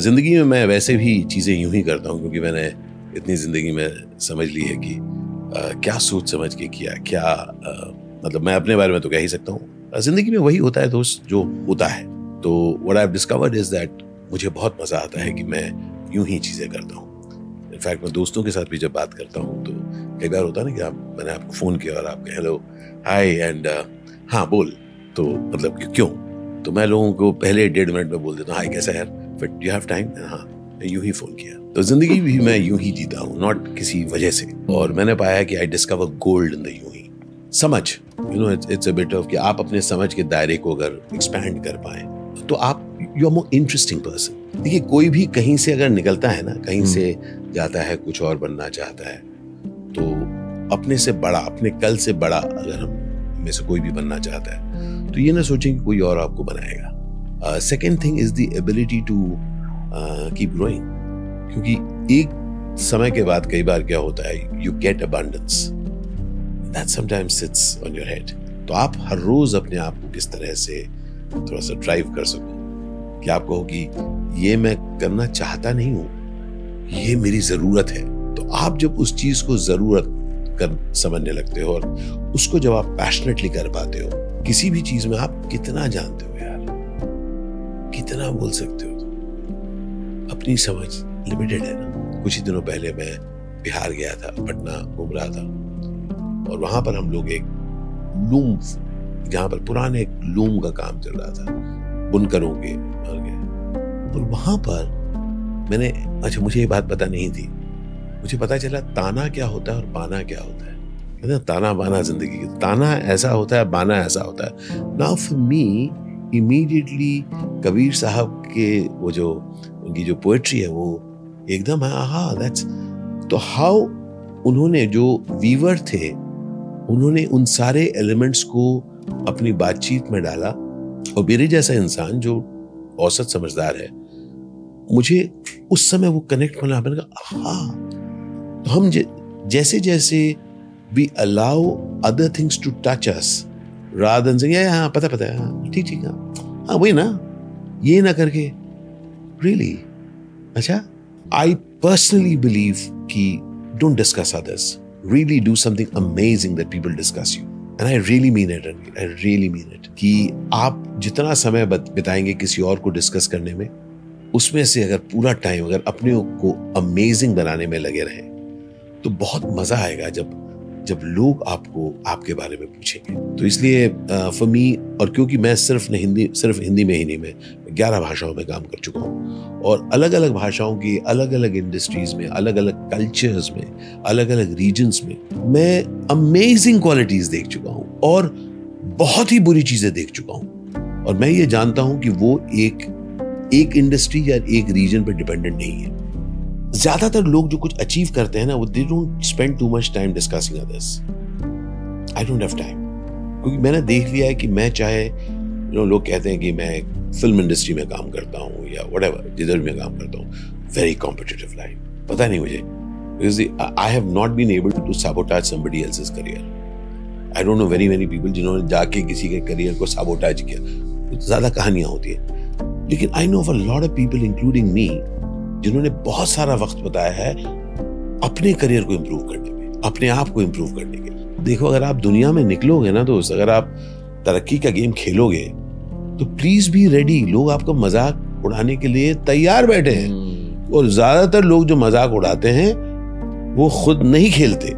ज़िंदगी में मैं वैसे भी चीज़ें यूँ ही करता हूँ क्योंकि मैंने इतनी ज़िंदगी में समझ ली है कि आ, क्या सोच समझ के किया क्या आ, मतलब मैं अपने बारे में तो कह ही सकता हूँ। ज़िंदगी में वही होता है दोस्त जो होता है। तो what I discovered is that मुझे बहुत मज़ा आता है कि मैं यूँ ही चीज़ें करता हूँ। इनफैक्ट मैं दोस्तों के साथ भी जब बात करता हूँ तो कई बार होता है ना कि आप मैंने आपको फ़ोन किया और आप हेलो हाय एंड हाँ बोल। तो मतलब क्यों? तो मैं लोगों को पहले डेढ़ मिनट में बोल देता हूँ हाय कैसा है? बट यू हैव टाइम हाँ यूँ ही फ़ोन किया। तो ज़िंदगी भी मैं यूँ ही जीता हूँ नॉट किसी वजह से। और मैंने पाया कि I discover gold in the यूँ ही। समझ। You know it's a bit of कि आप अपने समझ के दायरे को अगर एक्सपैंड कर पाए तो आप you are more interesting person देखिए, कोई भी कहीं से अगर निकलता है ना, कहीं। से जाता है, कुछ और बनना चाहता है तो अपने से बड़ा, अपने कल से बड़ा अगर हम में से कोई भी बनना चाहता है तो ये ना सोचें कि कोई और आपको बनाएगा। Second thing is the ability to keep growing क्योंकि एक समय के बाद कई बार क्या होता है you get abundance that sometimes sits on your head तो आप हर रोज अपने आप को किस तरह से थोड़ा सा ड्राइव कर सको? कि आप कहो कि ये मैं करना चाहता नहीं हूँ, ये मेरी ज़रूरत है। तो आप जब उस चीज़ को ज़रूरत कर, समझने लगते हो और उसको जब आप पैशनेटली कर पाते हो, किसी भी चीज़ में आप कितना जानते हो यार? कितना बोल सकते हो अपनी समझ लिमिटेड है ना। कुछ ही दिनों पहले मैं बिहार गया था, पटना घूम रहा था। और वहाँ पर हम लोग एक लूम जहाँ पर पुराने एक लूम का काम चल रहा था। बुनकरों के और वहाँ पर मैंने अच्छा मुझे ये बात पता नहीं थी। मुझे पता चला ताना क्या होता है और बाना क्या होता है। ताना बाना ज़िंदगी ताना ऐसा होता है, बाना ऐसा होता है। Now for me immediately Kabir Sahab के वो जो, उनकी जो पोएट्री है वो एकदम है हाँ दैट्स तो हाउ उन्होंने जो वीवर थे, उन्होंने उन सारे एलिमेंट्स को अपनी बातचीत में डाला। और मेरे जैसा इंसान जो औसत समझदार है, मुझे उस समय वो कनेक्ट होना मैंने कहा हाँ तो हम जैसे जैसे we allow other things to touch us रादन से हाँ पता पता है हाँ ठीक ठीक हाँ हाँ वही ना, ये ना करके रियली अच्छा आई पर्सनली बिलीव कि don't discuss others really do something amazing that people discuss you. And I really mean it I really mean it, कि आप जितना समय बिताएँगे किसी और को डिस्कस करने में, उसमें से अगर पूरा टाइम अगर अपने को अमेजिंग बनाने में लगे रहे तो बहुत मज़ा आएगा जब जब लोग आपको आपके बारे में पूछेंगे। तो इसलिए फॉर मी और क्योंकि मैं सिर्फ़ हिंदी सिर्फ़ हिंदी में ही नहीं, मैं ग्यारह भाषाओं में काम कर चुका हूँ। और अलग अलग भाषाओं की अलग अलग इंडस्ट्रीज़ में अलग अलग कल्चर्स में अलग अलग रीजन्स में, मैं अमेजिंग क्वालिटीज देख चुका हूँ और बहुत ही बुरी चीज़ें देख चुका हूँ। और मैं ये जानता हूँ कि वो एक एक इंडस्ट्री या एक रीजन पर डिपेंडेंट नहीं है। ज़्यादातर लोग जो कुछ अचीव करते हैं ना, वो they don't spend too much time discussing others I don't have time क्योंकि मैंने देख लिया है कि मैं चाहे यू नो लोग कहते हैं कि मैं फ़िल्म इंडस्ट्री में काम करता हूँ या वट जिधर में काम करता हूँ वेरी कॉम्पिटेटिव लाइन पता नहीं मुझे. Because I have not been able to sabotage somebody else's career. I don't know very many people जिन्होंने जाके किसी के करियर को साबोटाज किया. ज़्यादा कहानियाँ होती है. लेकिन I know of a lot of people including me जिन्होंने बहुत सारा वक्त बताया है अपने करियर को इम्प्रूव करने में अपने आप को इम्प्रूव करने के देखो अगर आप दुनिया में निकलोगे ना दोस्त अगर आप तरक्की का गेम खेलोगे तो प्लीज़ बी रेडी लोग आपका मज़ाक उड़ाने के लिए तैयार बैठे हैं। हम्म। और ज़्यादातर लोग जो मज़ाक उड़ाते हैं वो खुद नहीं खेलते।